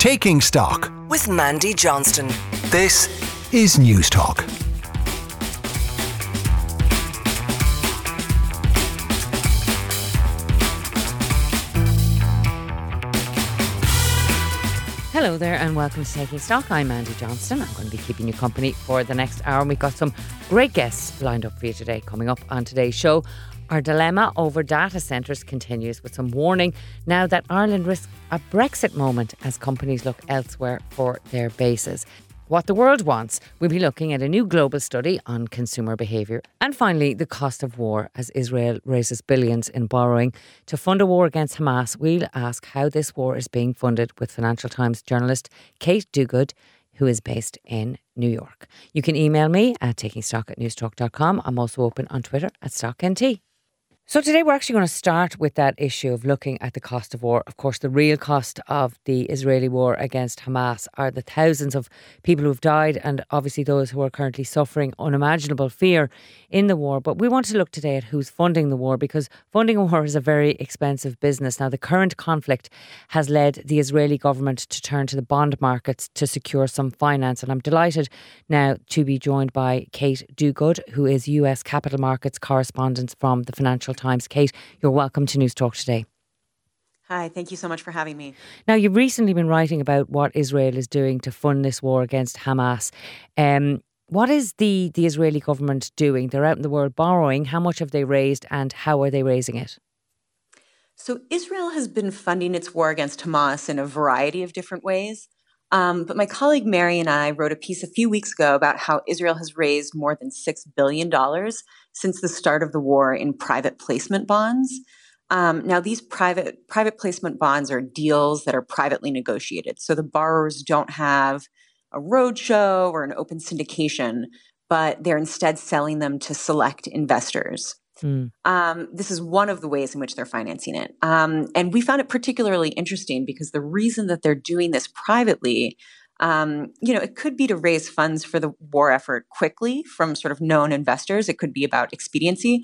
Taking Stock with Mandy Johnston. This is Newstalk. Hello there, and welcome to Taking Stock. I'm Mandy Johnston. I'm going to be keeping you company for the next hour, and we've got some great guests lined up for you today. Coming up on today's show, our dilemma over data centres continues with some warning now that Ireland risks a Brexit moment as companies look elsewhere for their bases. What the world wants, we'll be looking at a new global study on consumer behaviour. And finally, the cost of war as Israel raises billions in borrowing to fund a war against Hamas. We'll ask how this war is being funded with Financial Times journalist Kate Duguid who is based in New York. You can email me at takingstock at newstalk.com. I'm also open on Twitter at StockNT. So today we're actually going to start with that issue of looking at the cost of war. Of course, the real cost of the Israeli war against Hamas are the thousands of people who've died and obviously those who are currently suffering unimaginable fear in the war. But we want to look today at who's funding the war because funding a war is a very expensive business. Now, the current conflict has led the Israeli government to turn to the bond markets to secure some finance. And I'm delighted now to be joined by Kate Duguid, who is US capital markets correspondent from the Financial Times. Kate, you're welcome to Newstalk today. Hi, thank you so much for having me. Now, you've recently been writing about what Israel is doing to fund this war against Hamas. Um, what is the, the Israeli government doing? They're out in the world borrowing. How much have they raised and how are they raising it? So, Israel has been funding its war against Hamas in a variety of different ways. Um, but my colleague Mary and I wrote a piece a few weeks ago about how Israel has raised more than $6 billion since the start of the war in private placement bonds. Um, now, these private private placement bonds are deals that are privately negotiated, so the borrowers don't have a roadshow or an open syndication, but they're instead selling them to select investors. Mm. Um, this is one of the ways in which they're financing it. Um, and we found it particularly interesting because the reason that they're doing this privately, um, you know, it could be to raise funds for the war effort quickly from sort of known investors. It could be about expediency.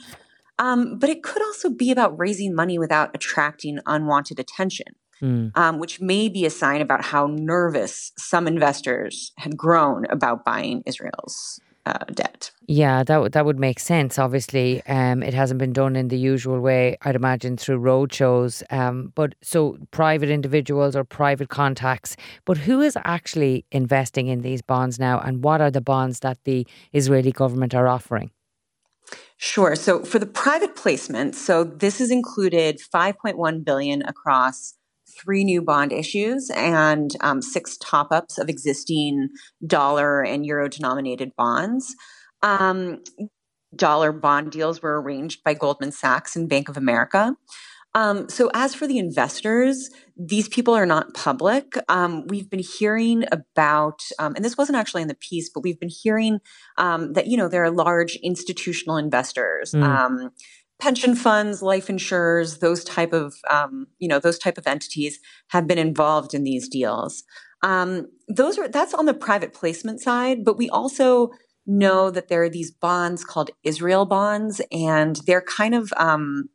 Um, but it could also be about raising money without attracting unwanted attention. Mm. Um, which may be a sign about how nervous some investors had grown about buying Israel's uh, debt. Yeah, that would that would make sense. Obviously, um, it hasn't been done in the usual way. I'd imagine through roadshows. Um, but so private individuals or private contacts. But who is actually investing in these bonds now, and what are the bonds that the Israeli government are offering? Sure. So for the private placement, so this has included 5.1 billion across three new bond issues and um, six top ups of existing dollar and euro denominated bonds. Um, dollar bond deals were arranged by Goldman Sachs and Bank of America. Um, so, as for the investors, these people are not public. Um, we've been hearing about, um, and this wasn't actually in the piece, but we've been hearing um, that you know there are large institutional investors. Mm pension funds, life insurers, those type of um, you know those type of entities have been involved in these deals. Um, those are that's on the private placement side, but we also know that there are these bonds called Israel bonds, and they're kind of um,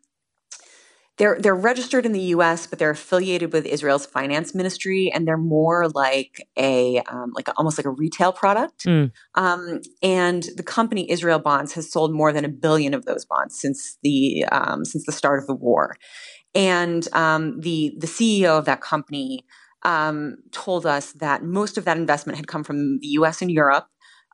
they're they're registered in the U.S., but they're affiliated with Israel's finance ministry, and they're more like a um, like a, almost like a retail product. Mm. Um, and the company Israel Bonds has sold more than a billion of those bonds since the um, since the start of the war. And um, the the CEO of that company um, told us that most of that investment had come from the U.S. and Europe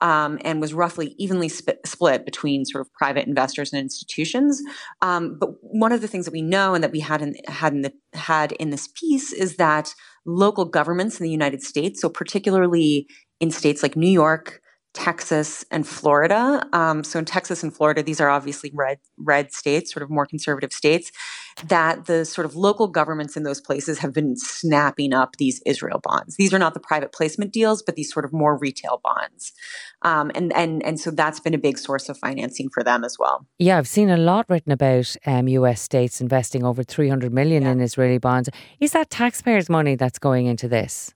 um, and was roughly evenly sp- split between sort of private investors and institutions. Um, but one of the things that we know and that we had in, had in the, had in this piece is that local governments in the United States, so particularly in states like New York, Texas and Florida. Um, so in Texas and Florida, these are obviously red red states, sort of more conservative states. That the sort of local governments in those places have been snapping up these Israel bonds. These are not the private placement deals, but these sort of more retail bonds, um, and and and so that's been a big source of financing for them as well. Yeah, I've seen a lot written about um, U.S. states investing over three hundred million yeah. in Israeli bonds. Is that taxpayers' money that's going into this?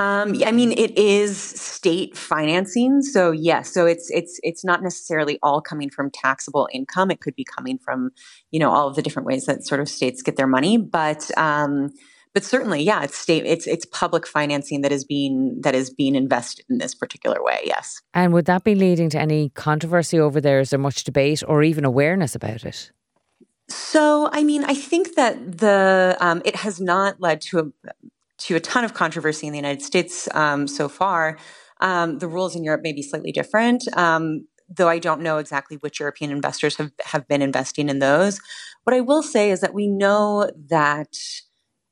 Um, I mean, it is state financing, so yes. So it's it's it's not necessarily all coming from taxable income. It could be coming from you know all of the different ways that sort of states get their money, but um, but certainly, yeah, it's state, it's it's public financing that is being that is being invested in this particular way. Yes. And would that be leading to any controversy over there? Is there much debate or even awareness about it? So, I mean, I think that the um, it has not led to a to a ton of controversy in the United States um, so far. Um, the rules in Europe may be slightly different, um, though I don't know exactly which European investors have have been investing in those. What I will say is that we know that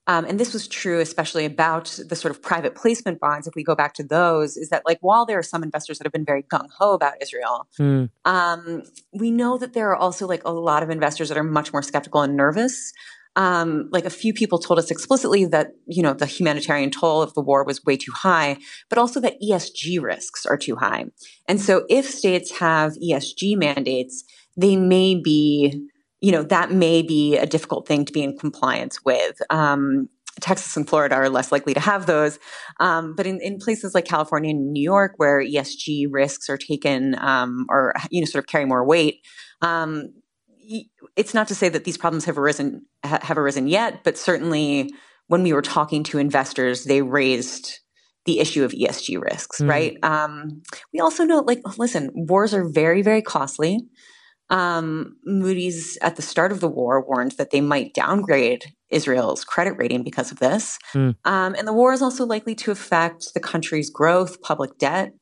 um, and this was true especially about the sort of private placement bonds if we go back to those is that like while there are some investors that have been very gung-ho about israel mm. um, we know that there are also like a lot of investors that are much more skeptical and nervous um, like a few people told us explicitly that you know the humanitarian toll of the war was way too high but also that esg risks are too high and so if states have esg mandates they may be you know, that may be a difficult thing to be in compliance with. Um, Texas and Florida are less likely to have those. Um, but in, in, places like California and New York, where ESG risks are taken um, or, you know, sort of carry more weight, um, it's not to say that these problems have arisen, have arisen yet, but certainly when we were talking to investors, they raised the issue of ESG risks, mm. right? Um, we also know, like, listen, wars are very, very costly. Um, Moody's at the start of the war warned that they might downgrade Israel's credit rating because of this. Mm. Um, and the war is also likely to affect the country's growth, public debt.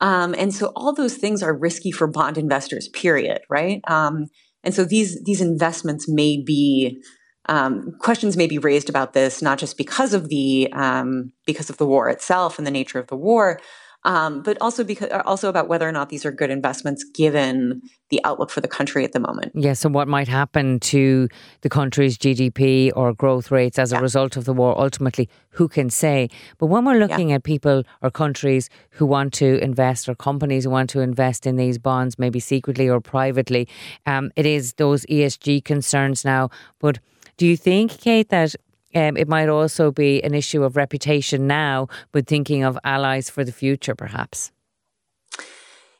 Um, and so all those things are risky for bond investors, period, right? Um, and so these, these investments may be um, questions may be raised about this, not just because of the um, because of the war itself and the nature of the war, um, but also because uh, also about whether or not these are good investments given the outlook for the country at the moment. Yes, so what might happen to the country's GDP or growth rates as a result of the war? Ultimately, who can say? But when we're looking yeah. at people or countries who want to invest or companies who want to invest in these bonds, maybe secretly or privately, um, it is those ESG concerns now. But do you think, Kate, that um, it might also be an issue of reputation now, but thinking of allies for the future, perhaps.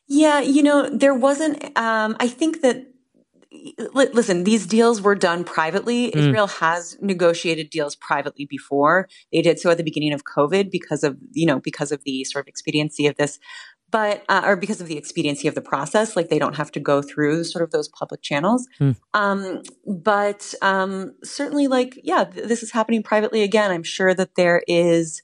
Yeah, you know, there wasn't, um, I think that listen, these deals were done privately. Mm. Israel has negotiated deals privately before. They did so at the beginning of COVID because of, you know, because of the sort of expediency of this but uh, or because of the expediency of the process like they don't have to go through sort of those public channels mm. um, but um, certainly like yeah th- this is happening privately again i'm sure that there is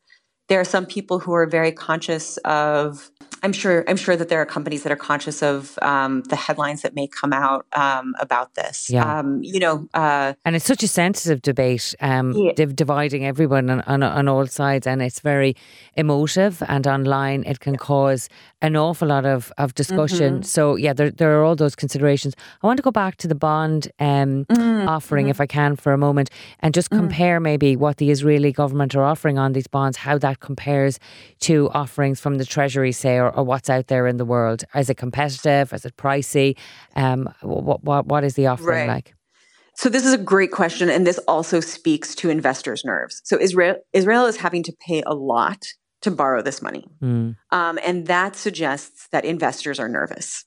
there are some people who are very conscious of I'm sure I'm sure that there are companies that are conscious of um, the headlines that may come out um, about this. Yeah. Um, you know, uh, and it's such a sensitive debate, um, yeah. div- dividing everyone on, on, on all sides, and it's very emotive. And online, it can cause an awful lot of, of discussion. Mm-hmm. So yeah, there there are all those considerations. I want to go back to the bond um, mm-hmm. offering, mm-hmm. if I can, for a moment, and just mm. compare maybe what the Israeli government are offering on these bonds, how that compares to offerings from the Treasury, say, or, or what's out there in the world. Is it competitive? Is it pricey? Um, what what what is the offering right. like? So this is a great question, and this also speaks to investors' nerves. So Israel Israel is having to pay a lot to borrow this money. Mm. Um, and that suggests that investors are nervous.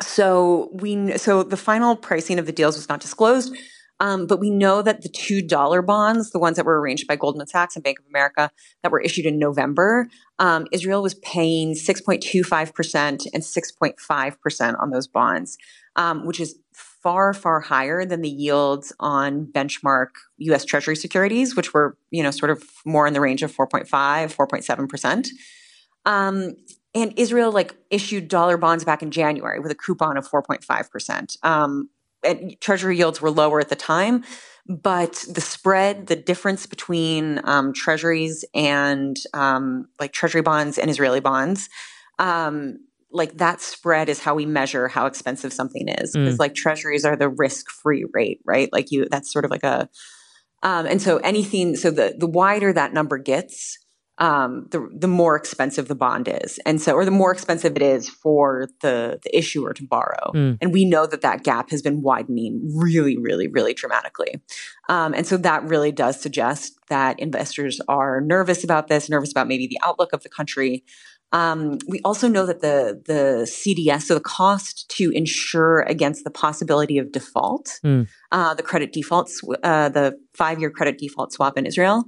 So we so the final pricing of the deals was not disclosed, um, but we know that the two dollar bonds, the ones that were arranged by Goldman Sachs and Bank of America, that were issued in November, um, Israel was paying six point two five percent and six point five percent on those bonds, um, which is far, far higher than the yields on benchmark US Treasury securities, which were, you know, sort of more in the range of 4.5, 4.7%. Um, and Israel like issued dollar bonds back in January with a coupon of 4.5%. And treasury yields were lower at the time, but the spread, the difference between um, treasuries and um, like treasury bonds and Israeli bonds um, like that spread is how we measure how expensive something is because mm. like treasuries are the risk free rate right like you that's sort of like a um, and so anything so the the wider that number gets um, the the more expensive the bond is and so or the more expensive it is for the the issuer to borrow mm. and we know that that gap has been widening really really really dramatically um, and so that really does suggest that investors are nervous about this nervous about maybe the outlook of the country Um, we also know that the the CDS, so the cost to insure against the possibility of default, mm. uh, the credit defaults, uh, the five year credit default swap in Israel,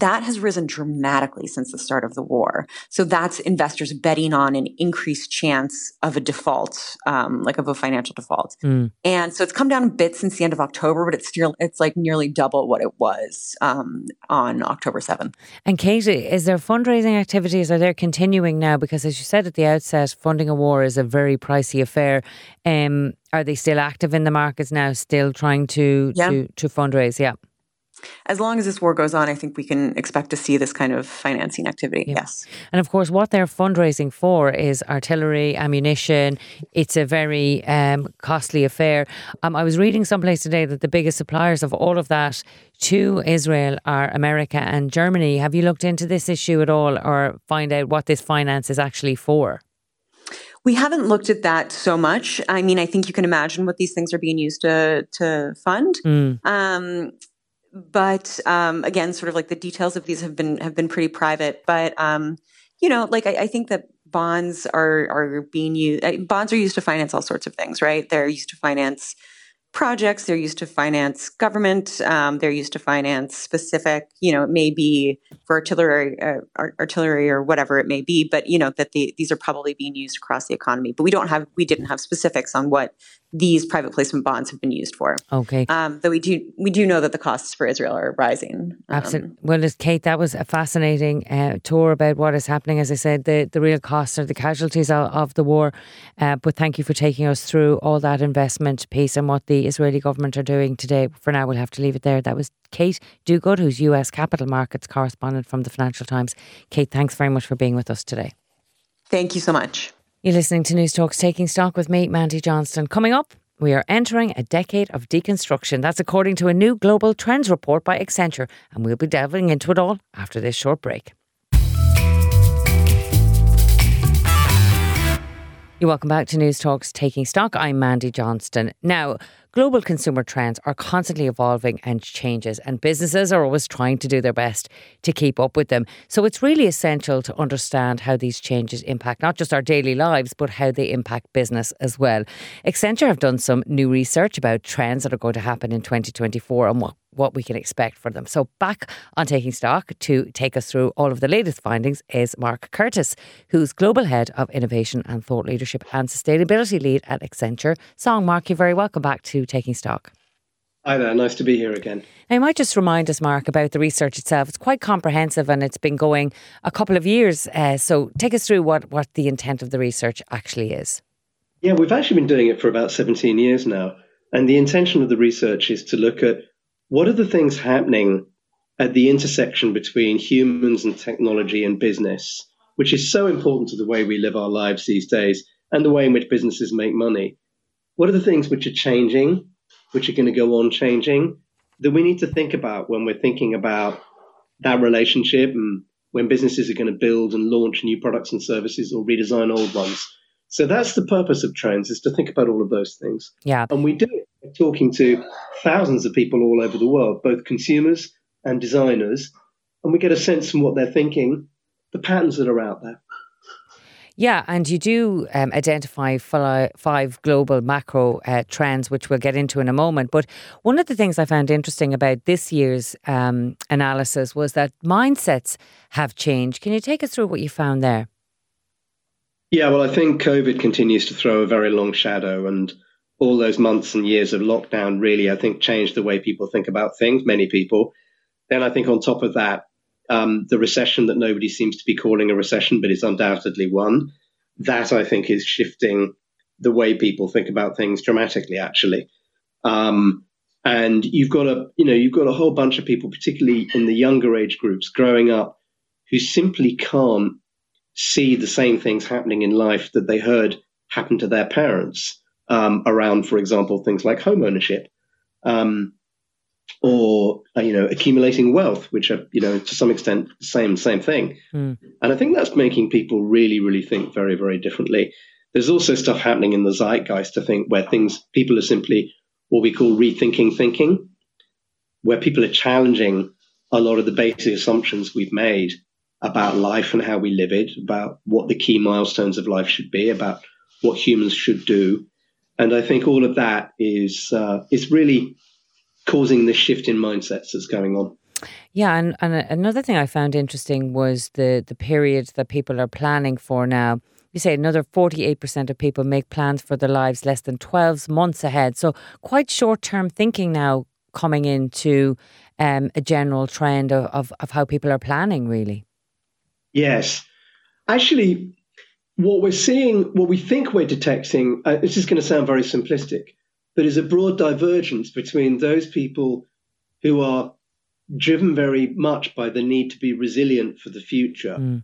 that has risen dramatically since the start of the war. So that's investors betting on an increased chance of a default, um, like of a financial default. Mm. And so it's come down a bit since the end of October, but it's still it's like nearly double what it was um, on October seventh. And Katie, is there fundraising activities? Are they continuing now? Because as you said at the outset, funding a war is a very pricey affair. Um, are they still active in the markets now? Still trying to yeah. to to fundraise? Yeah as long as this war goes on, I think we can expect to see this kind of financing activity. Yeah. Yes. And of course, what they're fundraising for is artillery, ammunition. It's a very um, costly affair. Um, I was reading someplace today that the biggest suppliers of all of that to Israel are America and Germany. Have you looked into this issue at all or find out what this finance is actually for? We haven't looked at that so much. I mean, I think you can imagine what these things are being used to to fund. Mm. Um, but um, again, sort of like the details of these have been have been pretty private. But um, you know, like I, I, think that bonds are are being used. Bonds are used to finance all sorts of things, right? They're used to finance projects. They're used to finance government. Um, they're used to finance specific. You know, it may be for artillery, uh, artillery or whatever it may be. But you know that the, these are probably being used across the economy. But we don't have we didn't have specifics on what these private placement bonds have been used for. Okay. Um, though we do we do know that the costs for Israel are rising. Um, Absolutely. Well, Kate, that was a fascinating uh, tour about what is happening. As I said, the, the real costs are the casualties of, of the war. Uh, but thank you for taking us through all that investment piece and what the Israeli government are doing today. For now, we'll have to leave it there. That was Kate Duguid, who's US capital markets correspondent from the Financial Times. Kate, thanks very much for being with us today. Thank you so much. You're listening to Newstalk's Taking Stock with me, Mandy Johnston. Coming up, we are entering a decade of deconstruction. That's according to a new global trends report by Accenture, and we'll be delving into it all after this short break. You're welcome back to Newstalk's Taking Stock. I'm Mandy Johnston. Now, Global consumer trends are constantly evolving and changes, and businesses are always trying to do their best to keep up with them. So it's really essential to understand how these changes impact not just our daily lives, but how they impact business as well. Accenture have done some new research about trends that are going to happen in 2024 and what what we can expect for them. So, back on taking stock to take us through all of the latest findings is Mark Curtis, who's Global Head of Innovation and Thought Leadership and Sustainability Lead at Accenture. Song, Mark, you're very welcome back to Taking Stock. Hi there, nice to be here again. Now, you might just remind us, Mark, about the research itself. It's quite comprehensive and it's been going a couple of years. Uh, so, take us through what, what the intent of the research actually is. Yeah, we've actually been doing it for about 17 years now. And the intention of the research is to look at what are the things happening at the intersection between humans and technology and business, which is so important to the way we live our lives these days and the way in which businesses make money? What are the things which are changing, which are going to go on changing, that we need to think about when we're thinking about that relationship and when businesses are going to build and launch new products and services or redesign old ones? So that's the purpose of trends is to think about all of those things. Yeah. And we do it talking to thousands of people all over the world, both consumers and designers, and we get a sense from what they're thinking, the patterns that are out there. Yeah, and you do um, identify five global macro uh, trends, which we'll get into in a moment. But one of the things I found interesting about this year's um, analysis was that mindsets have changed. Can you take us through what you found there? Yeah, well, I think COVID continues to throw a very long shadow, and all those months and years of lockdown really, I think, changed the way people think about things, many people. Then I think on top of that, um, the recession that nobody seems to be calling a recession, but is undoubtedly one, that I think is shifting the way people think about things dramatically, actually. Um, and you've got a, you know, you've got a whole bunch of people, particularly in the younger age groups, growing up, who simply can't see the same things happening in life that they heard happen to their parents um, around, for example, things like home ownership, um, or uh, you know, accumulating wealth, which are you know to some extent the same same thing. Mm. And I think that's making people really, really think very, very differently. There's also stuff happening in the zeitgeist, I think, where things people are simply what we call rethinking thinking, where people are challenging a lot of the basic assumptions we've made about life and how we live it, about what the key milestones of life should be, about what humans should do. And I think all of that is uh, is really causing the shift in mindsets that's going on. Yeah, and, and another thing I found interesting was the the period that people are planning for now. You say another 48% of people make plans for their lives less than 12 months ahead. So, quite short term thinking now coming into um, a general trend of, of, of how people are planning, really. Yes. Actually, what we're seeing, what we think we're detecting, uh, this is going to sound very simplistic, but is a broad divergence between those people who are driven very much by the need to be resilient for the future mm.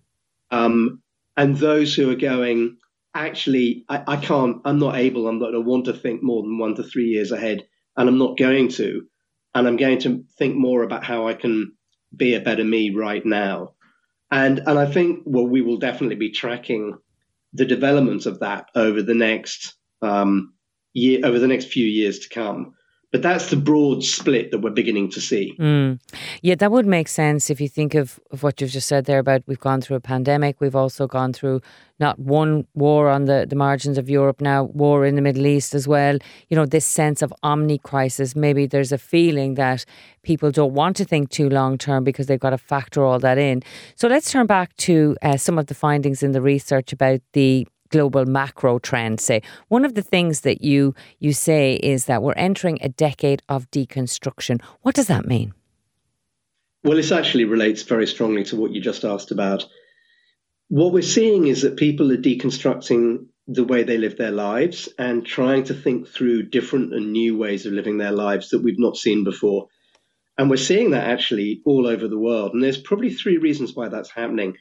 um, and those who are going, actually, I, I, can't, I'm not able, I'm not, I want to think more than one to three years ahead, and I'm not going to. And I'm going to think more about how I can be a better me right now. And and I think well, we will definitely be tracking the development of that over the next um, year, over the next few years to come. But that's the broad split that we're beginning to see. Mm. Yeah, that would make sense if you think of, of what you've just said there about we've gone through a pandemic, we've also gone through not one war on the, the margins of Europe now, war in the Middle East as well. You know, this sense of omni crisis. Maybe there's a feeling that people don't want to think too long term because they've got to factor all that in. So let's turn back to uh, some of the findings in the research about the global macro trends say. One of the things that you you say is that we're entering a decade of deconstruction. What does that mean? Well this actually relates very strongly to what you just asked about. What we're seeing is that people are deconstructing the way they live their lives and trying to think through different and new ways of living their lives that we've not seen before. And we're seeing that actually all over the world. And there's probably three reasons why that's happening.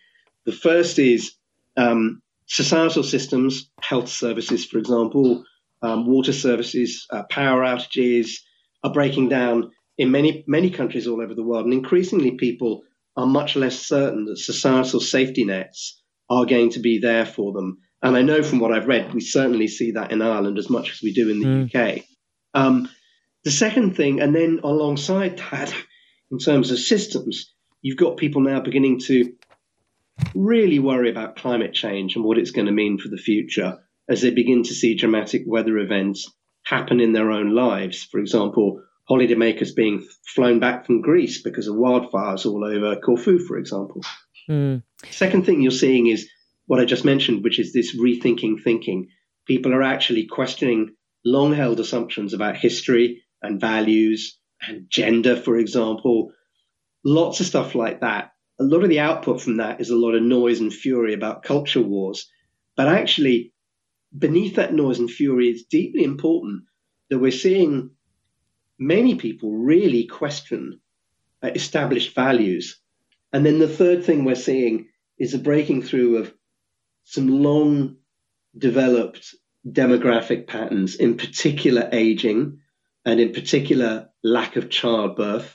The first is um, societal systems, health services, for example, um, water services, uh, power outages are breaking down in many many countries all over the world, and increasingly people are much less certain that societal safety nets are going to be there for them. And I know from what I've read, we certainly see that in Ireland as much as we do in the mm. UK. Um, the second thing, and then alongside that, in terms of systems, you've got people now beginning to really worry about climate change and what it's going to mean for the future as they begin to see dramatic weather events happen in their own lives. For example, holidaymakers being flown back from Greece because of wildfires all over Corfu, for example. Mm. Second thing you're seeing is what I just mentioned, which is this rethinking thinking. People are actually questioning long held assumptions about history and values and gender, for example. Lots of stuff like that a lot of the output from that is a lot of noise and fury about culture wars. But actually, beneath that noise and fury, it's deeply important that we're seeing many people really question uh, established values. And then the third thing we're seeing is a breaking through of some long developed demographic patterns, in particular aging and in particular lack of childbirth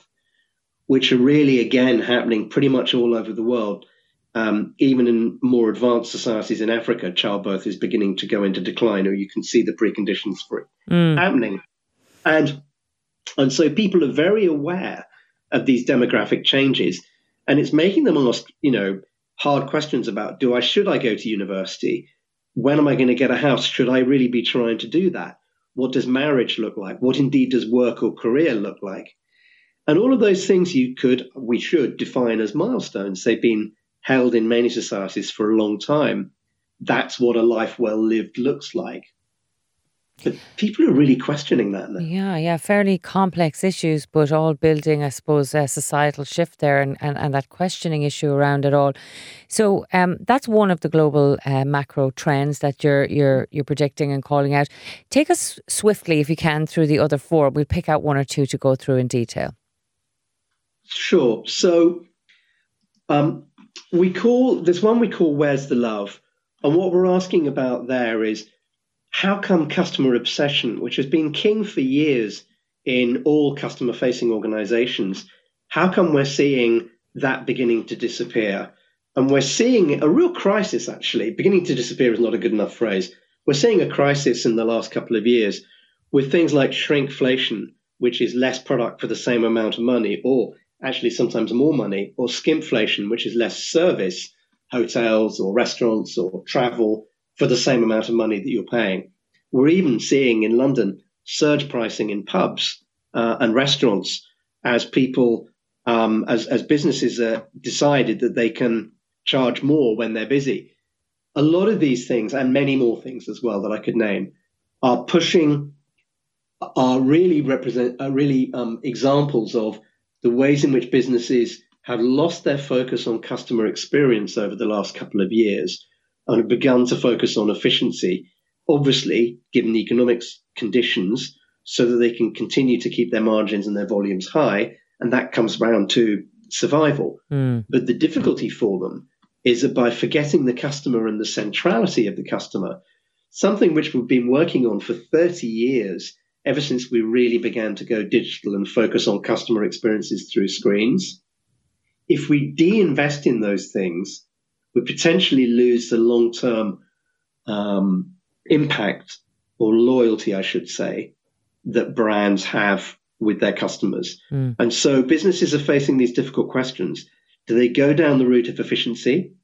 which are really, again, happening pretty much all over the world. Um, even in more advanced societies in Africa, childbirth is beginning to go into decline, or you can see the preconditions for it mm. happening. And and so people are very aware of these demographic changes, and it's making them ask, you know, hard questions about: Do I should I go to university? When am I going to get a house? Should I really be trying to do that? What does marriage look like? What indeed does work or career look like? And all of those things you could, we should define as milestones. They've been held in many societies for a long time. That's what a life well lived looks like. But people are really questioning that now. Yeah, yeah, fairly complex issues, but all building, I suppose, a societal shift there and, and, and that questioning issue around it all. So um, that's one of the global uh, macro trends that you're you're you're predicting and calling out. Take us swiftly, if you can, through the other four. We'll pick out one or two to go through in detail. Sure. So um, we call this one we call Where's the Love? And what we're asking about there is how come customer obsession, which has been king for years in all customer facing organizations, how come we're seeing that beginning to disappear? And we're seeing a real crisis, actually. Beginning to disappear is not a good enough phrase. We're seeing a crisis in the last couple of years with things like shrinkflation, which is less product for the same amount of money, or actually sometimes more money, or skimpflation, which is less service, hotels or restaurants or travel for the same amount of money that you're paying. We're even seeing in London surge pricing in pubs uh, and restaurants as people, um, as, as businesses uh, decided that they can charge more when they're busy. A lot of these things, and many more things as well that I could name, are pushing, are really represent, are really um, examples of the ways in which businesses have lost their focus on customer experience over the last couple of years and have begun to focus on efficiency, obviously, given the economic conditions, so that they can continue to keep their margins and their volumes high. And that comes round to survival. Mm. But the difficulty for them is that by forgetting the customer and the centrality of the customer, something which we've been working on for 30 years, ever since we really began to go digital and focus on customer experiences through screens, if we de-invest in those things, we potentially lose the long-term um, impact or loyalty, I should say, that brands have with their customers. Mm. And so businesses are facing these difficult questions. Do they go down the route of efficiency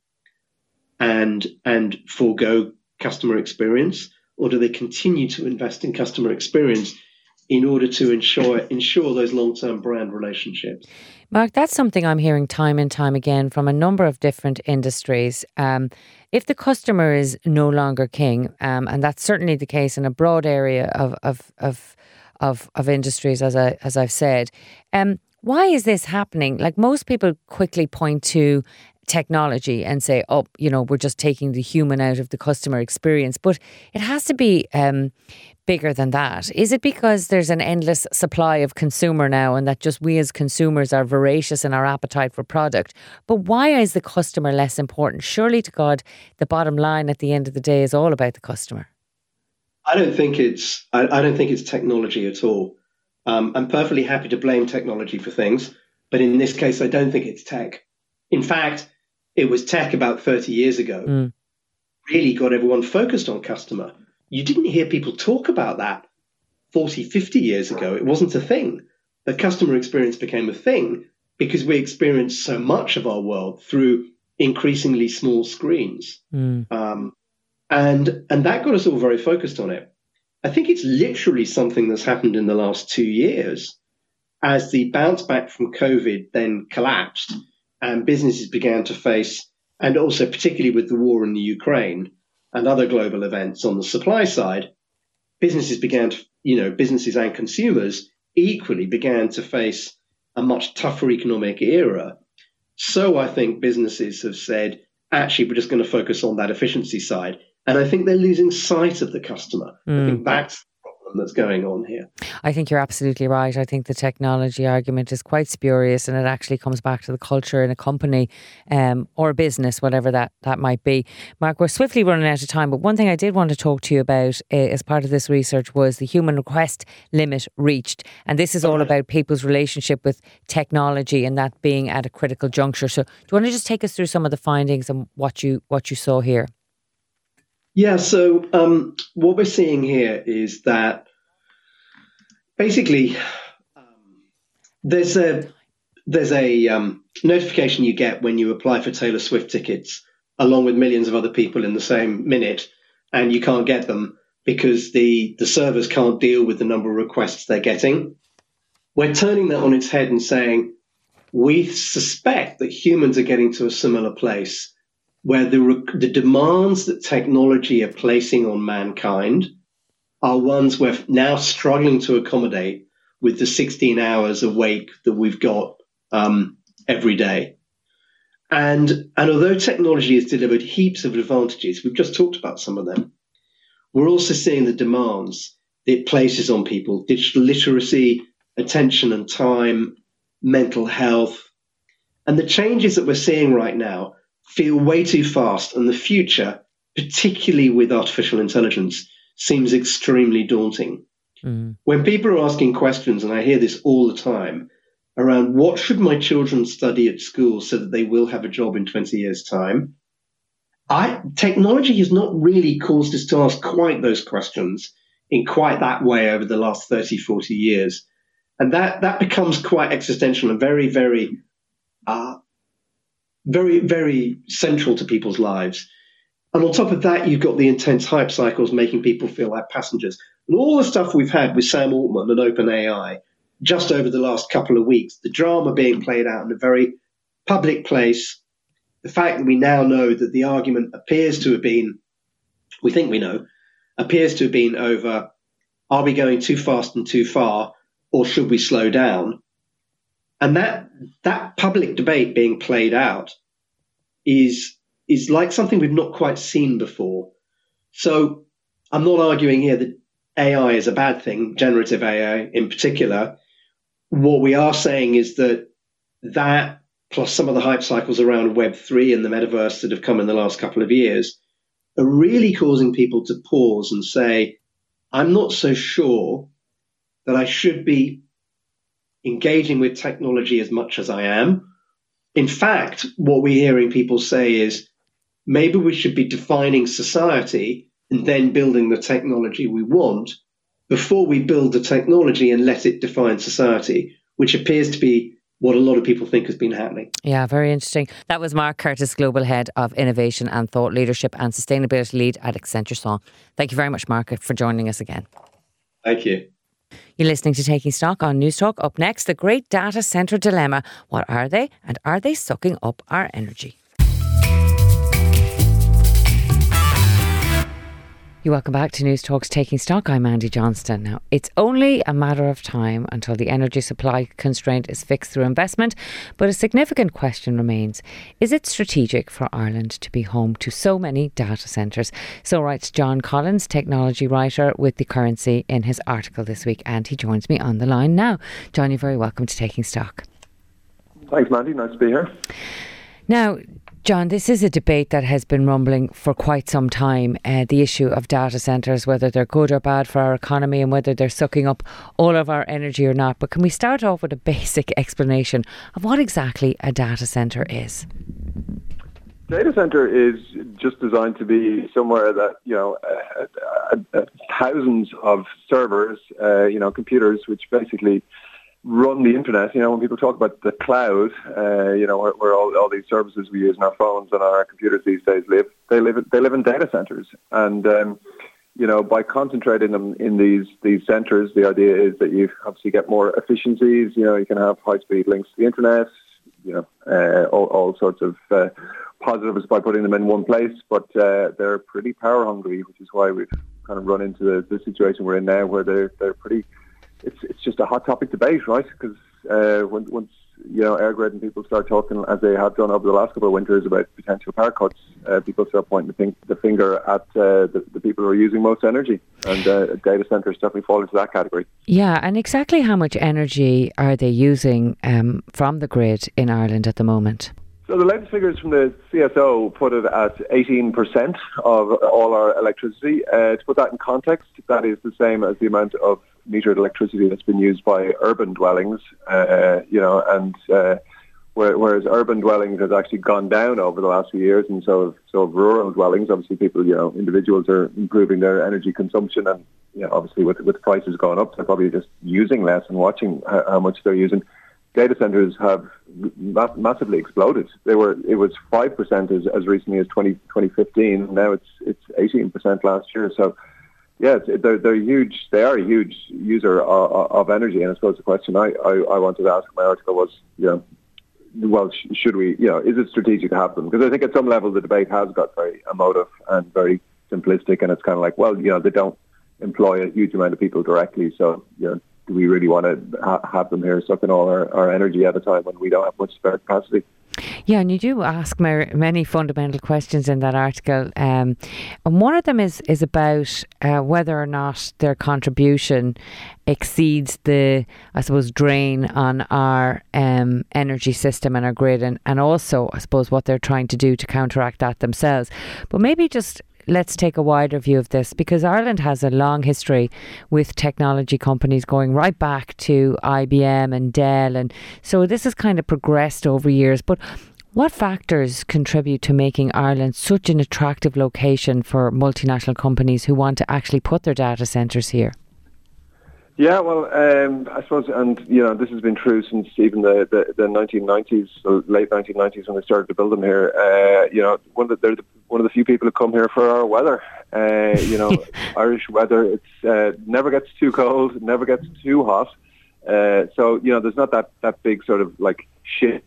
and and forego customer experience, or do they continue to invest in customer experience in order to ensure ensure those long term brand relationships? Mark, that's something I'm hearing time and time again from a number of different industries. Um, if the customer is no longer king, um, and that's certainly the case in a broad area of of of of, of industries, as I as I've said, um, why is this happening? Like most people quickly point to technology and say, oh, you know, we're just taking the human out of the customer experience. But it has to be um, bigger than that. Is it because there's an endless supply of consumer now and that just we as consumers are voracious in our appetite for product? But why is the customer less important? Surely to God, the bottom line at the end of the day is all about the customer. I don't think it's I, I don't think it's technology at all. Um, I'm perfectly happy to blame technology for things, but in this case, I don't think it's tech. In fact, it was tech about 30 years ago, mm. really got everyone focused on customer. You didn't hear people talk about that 40, 50 years ago. It wasn't a thing. The customer experience became a thing because we experienced so much of our world through increasingly small screens. Mm. Um, and, and that got us all very focused on it. I think it's literally something that's happened in the last two years as the bounce back from COVID then collapsed and businesses began to face, and also particularly with the war in the Ukraine and other global events on the supply side, businesses began to, you know, businesses and consumers equally began to face a much tougher economic era. So I think businesses have said, actually, we're just going to focus on that efficiency side. And I think they're losing sight of the customer. Mm. I think that's that's going on here. I think you're absolutely right. I think the technology argument is quite spurious and it actually comes back to the culture in a company um, or a business, whatever that, that might be. Mark, we're swiftly running out of time, but one thing I did want to talk to you about uh, as part of this research was the human request limit reached. And this is all about people's relationship with technology and that being at a critical juncture. So do you want to just take us through some of the findings and what you what you saw here? Yeah, so um, what we're seeing here is that basically um, there's a there's a um, notification you get when you apply for Taylor Swift tickets, along with millions of other people in the same minute, and you can't get them because the the servers can't deal with the number of requests they're getting. We're turning that on its head and saying we suspect that humans are getting to a similar place where the, the demands that technology are placing on mankind are ones we're now struggling to accommodate with the 16 hours awake that we've got um, every day. And, and although technology has delivered heaps of advantages, we've just talked about some of them, we're also seeing the demands it places on people digital literacy, attention and time, mental health. And the changes that we're seeing right now feel way too fast, and the future, particularly with artificial intelligence, seems extremely daunting. Mm. When people are asking questions, and I hear this all the time, around what should my children study at school so that they will have a job in 20 years' time, I, technology has not really caused us to ask quite those questions in quite that way over the last 30, 40 years. And that, that becomes quite existential and very, very, uh, very, very central to people's lives. And on top of that, you've got the intense hype cycles making people feel like passengers. And all the stuff we've had with Sam Altman and OpenAI just over the last couple of weeks, the drama being played out in a very public place, the fact that we now know that the argument appears to have been, we think we know, appears to have been over are we going too fast and too far, or should we slow down? And that that public debate being played out is is like something we've not quite seen before. So I'm not arguing here that AI is a bad thing, generative AI in particular. What we are saying is that that plus some of the hype cycles around Web3 and the metaverse that have come in the last couple of years are really causing people to pause and say, I'm not so sure that I should be engaging with technology as much as I am. In fact, what we're hearing people say is maybe we should be defining society and then building the technology we want before we build the technology and let it define society, which appears to be what a lot of people think has been happening. Yeah, very interesting. That was Mark Curtis, Global Head of Innovation and Thought Leadership and Sustainability Lead at Accenture Song. Thank you very much, Mark, for joining us again. Thank you. You're listening to Taking Stock on Newstalk. Up next, the great data centre dilemma. What are they and are they sucking up our energy? You welcome back to Newstalk's Taking Stock. I'm Mandy Johnston. Now, it's only a matter of time until the energy supply constraint is fixed through investment, but a significant question remains is it strategic for Ireland to be home to so many data centres? So writes John Collins, technology writer with The Currency, in his article this week, and he joins me on the line now. John, you're very welcome to Taking Stock. Thanks, Mandy. Nice to be here. Now, John, this is a debate that has been rumbling for quite some time. Uh, the issue of data centres, whether they're good or bad for our economy, and whether they're sucking up all of our energy or not. But can we start off with a basic explanation of what exactly a data centre is? Data center is just designed to be somewhere that you know uh, uh, thousands of servers, uh, you know, computers, which basically run the internet. You know, when people talk about the cloud, uh, you know, where, where, all, all these services we use in our phones and our computers these days live, they live they live in data centers, and um, you know, by concentrating them in these these centers, the idea is that you obviously get more efficiencies. You know, you can have high speed links to the internet. You know, uh, all, all sorts of uh, positives by putting them in one place, but uh, they're pretty power hungry, which is why we've kind of run into the, the situation we're in now, where they're they're pretty it's it's just a hot topic debate, right? Because uh, when, once you know EirGrid and people start talking, as they have done over the last couple of winters, about potential power cuts, uh, people start pointing the, thing, the finger at uh, the, the, people who are using most energy, and uh, data centers definitely fall into that category. Yeah, and exactly how much energy are they using um, from the grid in Ireland at the moment? So the latest figures from the CSO put it at 18% of all our electricity. Uh, to put that in context, that is the same as the amount of metered electricity that's been used by urban dwellings, uh, you know, and uh, whereas urban dwellings has actually gone down over the last few years, and so so rural dwellings, obviously people, you know, individuals are improving their energy consumption, and you know, obviously with with prices going up, they're probably just using less and watching how, how much they're using. Data centers have ma- massively exploded. They were it was five percent as, as recently as 20, 2015. Now it's it's eighteen percent last year. So yeah, they're they're huge. They are a huge user of, of energy, and I suppose the question I, I, I wanted to ask in my article was, you know, well, sh- should we, you know, is it strategic to have them? Because I think at some level the debate has got very emotive and very simplistic, and it's kind of like, well, you know, they don't employ a huge amount of people directly, so you know, do we really want to ha- have them here sucking all our, our energy at a time when we don't have much spare capacity? Yeah, and you do ask many fundamental questions in that article, um, and one of them is is about uh, whether or not their contribution exceeds the, I suppose, drain on our um, energy system and our grid, and, and also, I suppose, what they're trying to do to counteract that themselves. But maybe just let's take a wider view of this because Ireland has a long history with technology companies going right back to IBM and Dell. And so this has kind of progressed over years. But what factors contribute to making Ireland such an attractive location for multinational companies who want to actually put their data centres here? Yeah, well, um, I suppose, and you know, this has been true since even the, the, the 1990s, the late 1990s when they started to build them here. Uh, you know, one of the, they're the, one of the few people who come here for our weather. Uh, you know, Irish weather. It's uh, never gets too cold, never gets too hot. Uh, so you know, there's not that that big sort of like shit.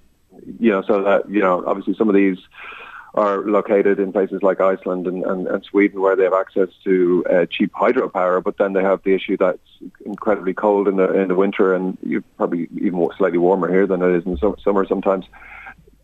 You know, so that you know, obviously some of these are located in places like Iceland and, and, and Sweden where they have access to uh, cheap hydropower, but then they have the issue that it's incredibly cold in the in the winter and you probably even slightly warmer here than it is in the summer sometimes.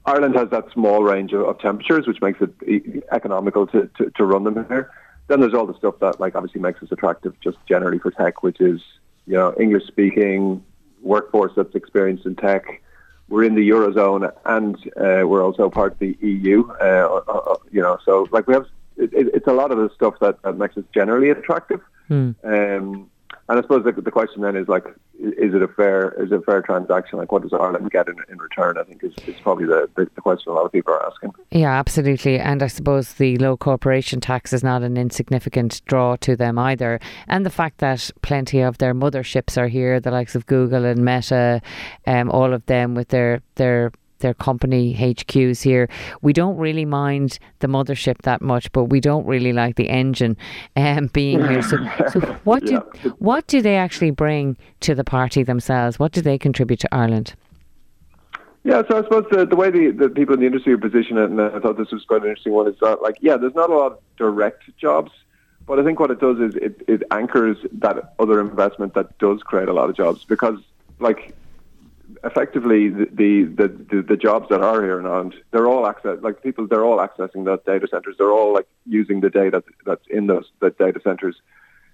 Ireland has that small range of, of temperatures, which makes it economical to, to, to run them here. Then there's all the stuff that like obviously makes us attractive just generally for tech, which is you know English speaking workforce that's experienced in tech we're in the eurozone and uh, we're also part of the EU. Uh, uh, uh, you know, so like we have, it, it's a lot of the stuff that, that makes us generally attractive. Hmm. Um, and I suppose the, the, question then is like, is it a fair is it a fair transaction? Like, what does Ireland get in, in return? I think is, is probably the, the, the, question a lot of people are asking. Yeah, absolutely. And I suppose the low corporation tax is not an insignificant draw to them either. And the fact that plenty of their motherships are here, the likes of Google and Meta, um, all of them with their their their company HQs here. We don't really mind the mothership that much, but we don't really like the engine um, being here. So, so what do what do they actually bring to the party themselves? What do they contribute to Ireland? Yeah, so I suppose the, the way the, the people in the industry position it, and I thought this was quite an interesting one, is that like, yeah, there's not a lot of direct jobs, but I think what it does is it, it anchors that other investment that does create a lot of jobs because like effectively the, the, the, the, jobs that are here in Ireland, they're all access like people they're all accessing those data centers. They're all like using the data that's in those data centers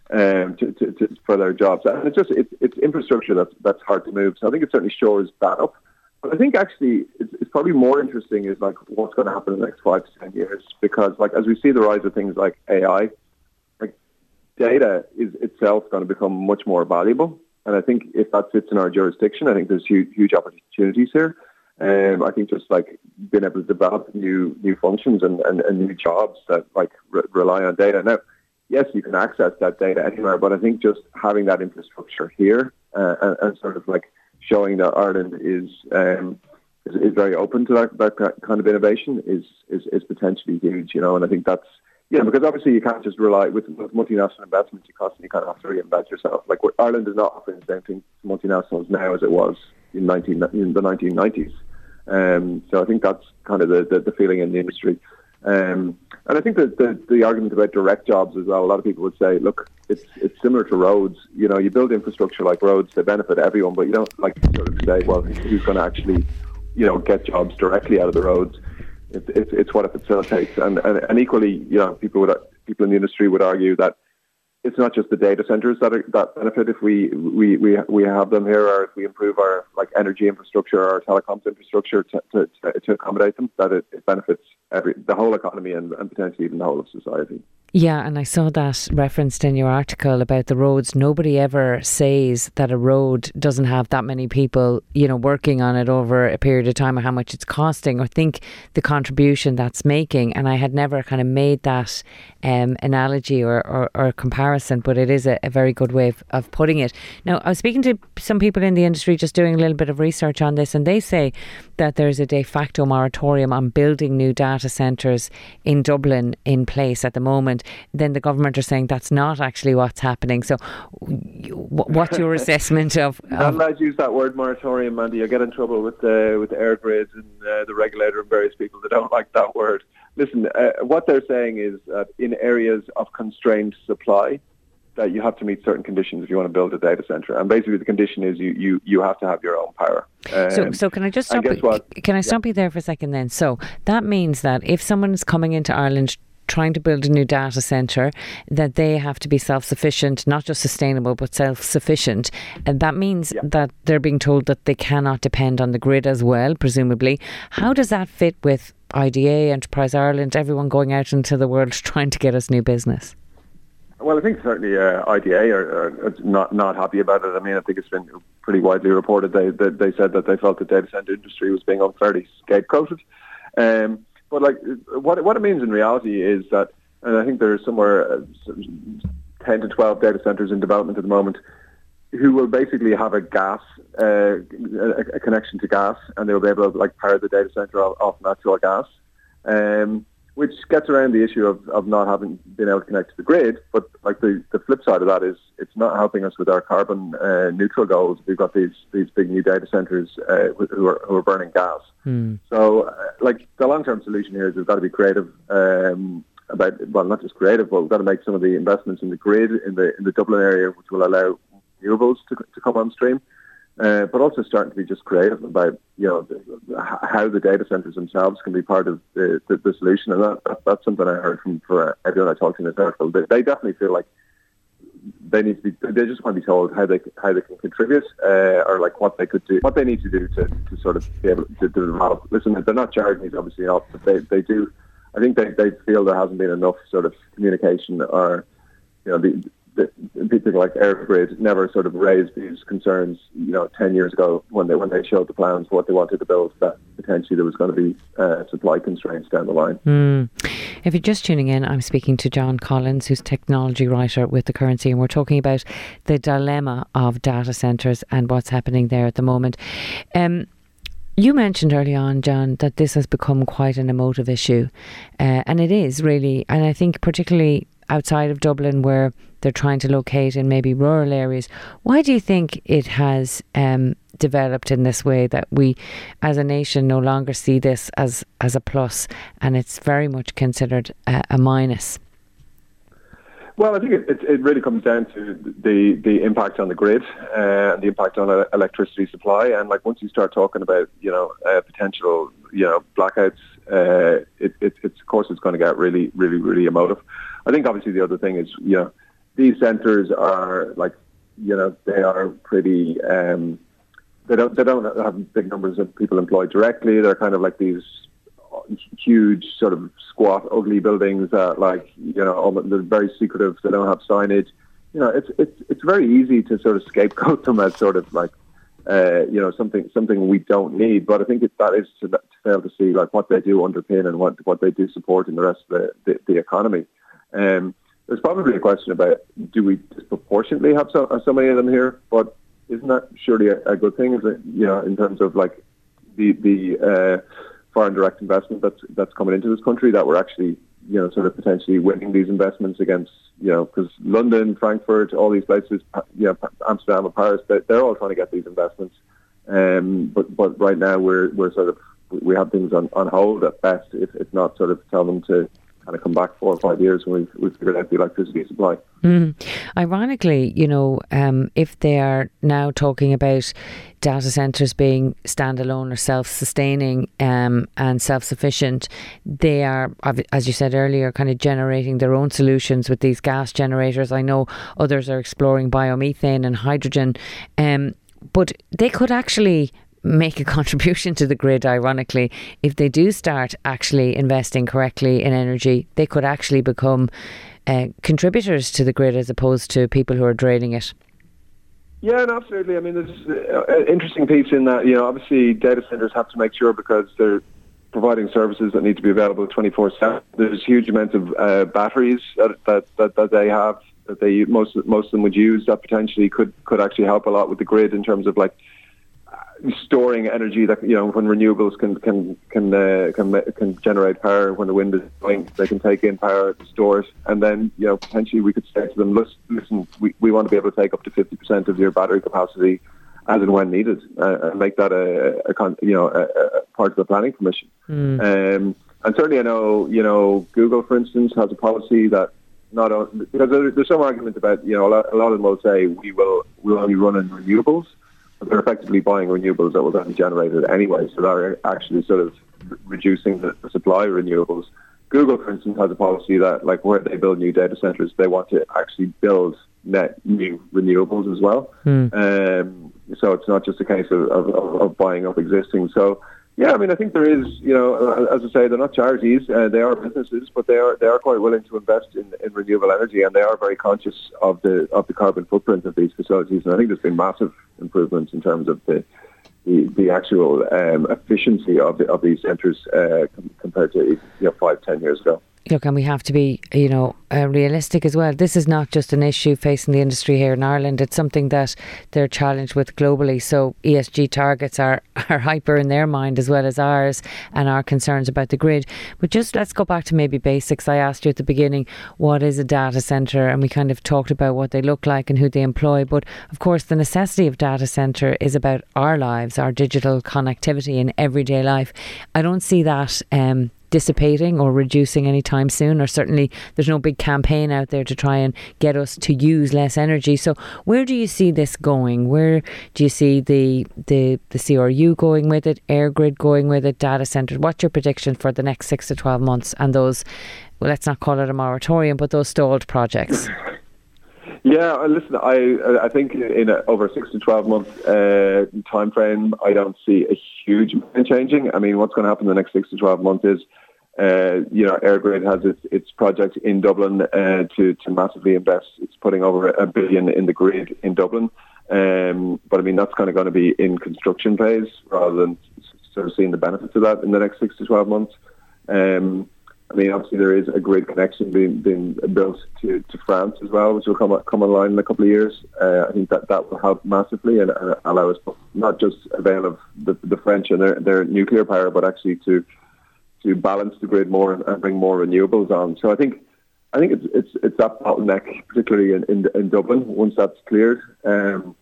um, to, to, to, for their jobs. And it's just it's, it's infrastructure that's that's hard to move. So I think it certainly shores that up. But I think actually it's, it's probably more interesting is like what's going to happen in the next five to ten years because like as we see the rise of things like AI, like data is itself going to become much more valuable. And I think if that fits in our jurisdiction, I think there's huge, huge opportunities here. Um, I think just like being able to develop new new functions and, and, and new jobs that like re- rely on data. Now, yes, you can access that data anywhere, but I think just having that infrastructure here uh, and, and, sort of like showing that Ireland is um, is, is, very open to that, that kind of innovation is, is is potentially huge. You know, and I think that's yeah, because obviously you can't just rely with, with multinational investments. You constantly kind of have to reinvent yourself. Like Ireland is not offering the same thing to multinationals now as it was in, 19, in the 1990s. Um, so I think that's kind of the, the, the feeling in the industry. Um, and I think that the, the argument about direct jobs as well, a lot of people would say, look, it's it's similar to roads. You know, you build infrastructure like roads, they benefit everyone, but you don't like sort of say, well, who's going to actually, you know, get jobs directly out of the roads? It, it, it's what it facilitates, and, and, and equally, you know, people would people in the industry would argue that it's not just the data centers that are, that benefit if we, we, we, we have them here, or if we improve our like energy infrastructure or telecoms infrastructure to, to, to accommodate them, that it, it benefits every the whole economy and, and potentially even the whole of society. Yeah, and I saw that referenced in your article about the roads. Nobody ever says that a road doesn't have that many people, you know, working on it over a period of time or how much it's costing or think the contribution that's making. And I had never kind of made that um, analogy or, or, or, comparison, but it is a, a very good way of, of putting it. Now, I was speaking to some people in the industry just doing a little bit of research on this, and they say that there's a de facto moratorium on building new data centres in Dublin in place at the moment then the government are saying that's not actually what's happening. So, what's your assessment of? of I'm not use that word moratorium, Mandy. I get in trouble with the with the EirGrid and uh, the regulator and various people that don't like that word. Listen, uh, what they're saying is that in areas of constrained supply, that you have to meet certain conditions if you want to build a data center. And basically, the condition is you you, you have to have your own power. Um, so, so can I just stop? You, can I stop yeah. you there for a second? Then, so that means that if someone is coming into Ireland trying to build a new data center, that they have to be self sufficient, not just sustainable, but self sufficient. And that means yeah. that they're being told that they cannot depend on the grid as well, presumably. How does that fit with IDA, Enterprise Ireland, everyone going out into the world trying to get us new business? Well, I think certainly uh, IDA are, are, not not happy about it. I mean, I think it's been pretty widely reported. They they, they said that they felt the data center industry was being unfairly scapegoated. Um, but like, what what it means in reality is that, and I think there's somewhere uh, ten to twelve data centers in development at the moment. who will basically have a gas, uh, a, connection to gas, and they'll be able to like power the data center off, off natural gas. Um, which gets around the issue of, of not having been able to connect to the grid. But like the, the flip side of that is it's not helping us with our carbon uh, neutral goals. We've got these these big new data centers uh, who are who are burning gas. Hmm. So uh, like the long term solution here is we've got to be creative. Um, about well, not just creative, but we've got to make some of the investments in the grid in the in the Dublin area, which will allow renewables to, to come on stream uh, but also starting to be just creative about you know the, how the data centers themselves can be part of the, the, the solution, and that, that, that's something I heard from for everyone I talked to in this article. They, they definitely feel like they need to be they just want to be told how they how they can contribute uh, or like what they could do what they need to do to, to sort of be able to, to develop listen they're not charging these obviously not but they, they do I think they, they feel there hasn't been enough sort of communication or you know the people like EirGrid never sort of raised these concerns, you know, 10 years ago when they when they showed the plans what they wanted to build, that potentially there was going to be uh, supply constraints down the line. Mm. If you're just tuning in, I'm speaking to John Collins, who's technology writer with The Currency, and we're talking about the dilemma of data centres and what's happening there at the moment. Um, you mentioned early on, John, that this has become quite an emotive issue, uh, and it is really. And I think particularly outside of Dublin where they're trying to locate in maybe rural areas. Why do you think it has um, developed in this way that we, as a nation, no longer see this as, as a plus and it's very much considered a, a minus? Well, I think it, it, it, really comes down to the, the impact on the grid uh, and the impact on electricity supply. And like once you start talking about you know uh, potential you know blackouts, uh, it, it, it's of course it's going to get really really really emotive. I think obviously the other thing is, you know, these centres are like, you know, they are pretty. Um, they don't they don't have big numbers of people employed directly. They're kind of like these huge sort of squat, ugly buildings that like you know they're very secretive. They don't have signage. You know, it's it's it's very easy to sort of scapegoat them as sort of like uh, you know something something we don't need. But I think it, that is to, to fail to see like what they do underpin and what what they do support in the rest of the the, the economy. Um, there's probably a question about do we disproportionately have so, so many of them here, but isn't that surely a, a good thing? Is it, you know, in terms of like the the uh, foreign direct investment that's that's coming into this country that we're actually you know sort of potentially winning these investments against you know because London, Frankfurt, all these places, you know, Amsterdam and Paris, they, they're all trying to get these investments. Um, but but right now we're we're sort of we have things on, on hold at best, if, if not sort of tell them to kind of come back four or five years when we've, we've figured out the electricity supply. Mm. Ironically, you know, um, if they are now talking about data centres being standalone or self-sustaining um, and self-sufficient, they are, as you said earlier, kind of generating their own solutions with these gas generators. I know others are exploring biomethane and hydrogen, um, but they could actually make a contribution to the grid, ironically, if they do start actually investing correctly in energy, they could actually become uh, contributors to the grid as opposed to people who are draining it. Yeah, and absolutely. I mean, there's an interesting piece in that, you know, obviously data centers have to make sure because they're providing services that need to be available 24-7. There's huge amounts of uh, batteries that, that, that, that they have that they most most of them would use that potentially could could actually help a lot with the grid in terms of like storing energy that you know when renewables can can can uh, can can generate power when the wind is blowing, they can take in power, store it, and then you know potentially we could say to them, listen, we, we want to be able to take up to fifty percent of your battery capacity as and when needed, uh, and make that a, a you know a, a, part of the planning permission. Mm. Um, and certainly, I know you know Google, for instance, has a policy that not only, because there's some argument about you know a lot, a lot of them will say we will we will only run in renewables they're effectively buying renewables that will then be generated anyway, so they're actually sort of reducing the, the supply of renewables. Google, for instance, has a policy that, like, where they build new data centers, they want to actually build net new renewables as well. Mm. Um, so it's not just a case of, of, of buying up existing. So yeah, I mean, I think there is, you know, uh, as I say, they're not charities; uh, they are businesses, but they are they are quite willing to invest in, in renewable energy, and they are very conscious of the of the carbon footprint of these facilities. And I think there's been massive improvements in terms of the the, the actual um, efficiency of the, of these centres uh, com- compared to you know five ten years ago. Look, and we have to be, you know, uh, realistic as well. This is not just an issue facing the industry here in Ireland. It's something that they're challenged with globally. So ESG targets are, are hyper in their mind as well as ours and our concerns about the grid. But just let's go back to maybe basics. I asked you at the beginning, what is a data centre? And we kind of talked about what they look like and who they employ. But of course, the necessity of data centre is about our lives, our digital connectivity in everyday life. I don't see that um, dissipating or reducing anytime soon, or certainly there's no big campaign out there to try and get us to use less energy. So, where do you see this going? Where do you see the the the CRU going with it, EirGrid going with it, data centres? What's your prediction for the next six to twelve months and those? Well, let's not call it a moratorium, but those stalled projects. Yeah, uh, listen, I I think in a, over a six to twelve month uh, time frame, I don't see a huge amount changing. I mean, what's going to happen in the next six to twelve months is uh, you know, EirGrid has its, its project in Dublin uh, to, to massively invest. It's putting over a billion in the grid in Dublin. Um, but I mean, that's kind of going to be in construction phase rather than sort of seeing the benefits of that in the next six to 12 months. Um, I mean, obviously there is a grid connection being, being built to, to France as well, which will come come online in a couple of years. Uh, I think that that will help massively and, and allow us not just avail of the, the French and their, their nuclear power, but actually to to balance the grid more and, bring more renewables on. So I think I think it's it's it's that bottleneck, particularly in, in, in Dublin, once that's cleared, um,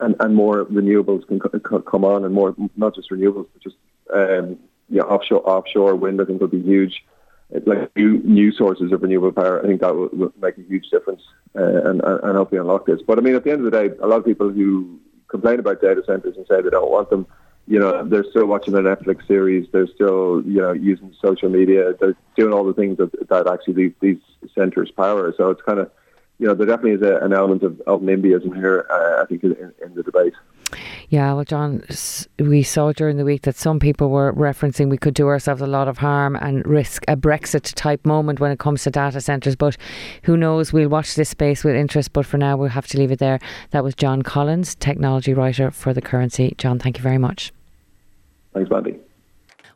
and and more renewables can come on, and more not just renewables, but just um, yeah, offshore offshore wind. I think will be huge. Like new new sources of renewable power. I think that will, will make a huge difference, uh, and and hopefully unlock this. But I mean, at the end of the day, a lot of people who complain about data centers and say they don't want them you know, they're still watching a Netflix series. They're still, you know, using social media. They're doing all the things that, that actually these, these centers power. So it's kind of, you know, there definitely is a, an element of, of NIMBYism here, uh, I think, in, in the debate. Yeah, well, John, we saw during the week that some people were referencing we could do ourselves a lot of harm and risk a Brexit type moment when it comes to data centres. But who knows? We'll watch this space with interest. But for now, we'll have to leave it there. That was John Collins, technology writer for The Currency. John, thank you very much. Thanks, Mandy.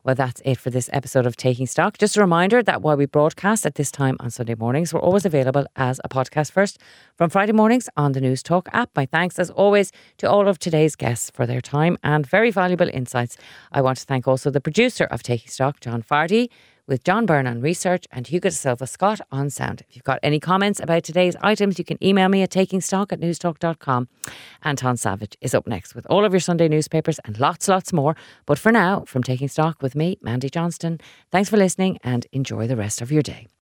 Well, that's it for this episode of Taking Stock. Just a reminder that while we broadcast at this time on Sunday mornings, we're always available as a podcast first from Friday mornings on the Newstalk app. My thanks, as always, to all of today's guests for their time and very valuable insights. I want to thank also the producer of Taking Stock, John Fardy with John Byrne on research and Hugo Silva Scott on sound. If you've got any comments about today's items, you can email me at takingstock at newstalk.com. Anton Savage is up next with all of your Sunday newspapers and lots, lots more. But for now, from Taking Stock with me, Mandy Johnston, thanks for listening and enjoy the rest of your day.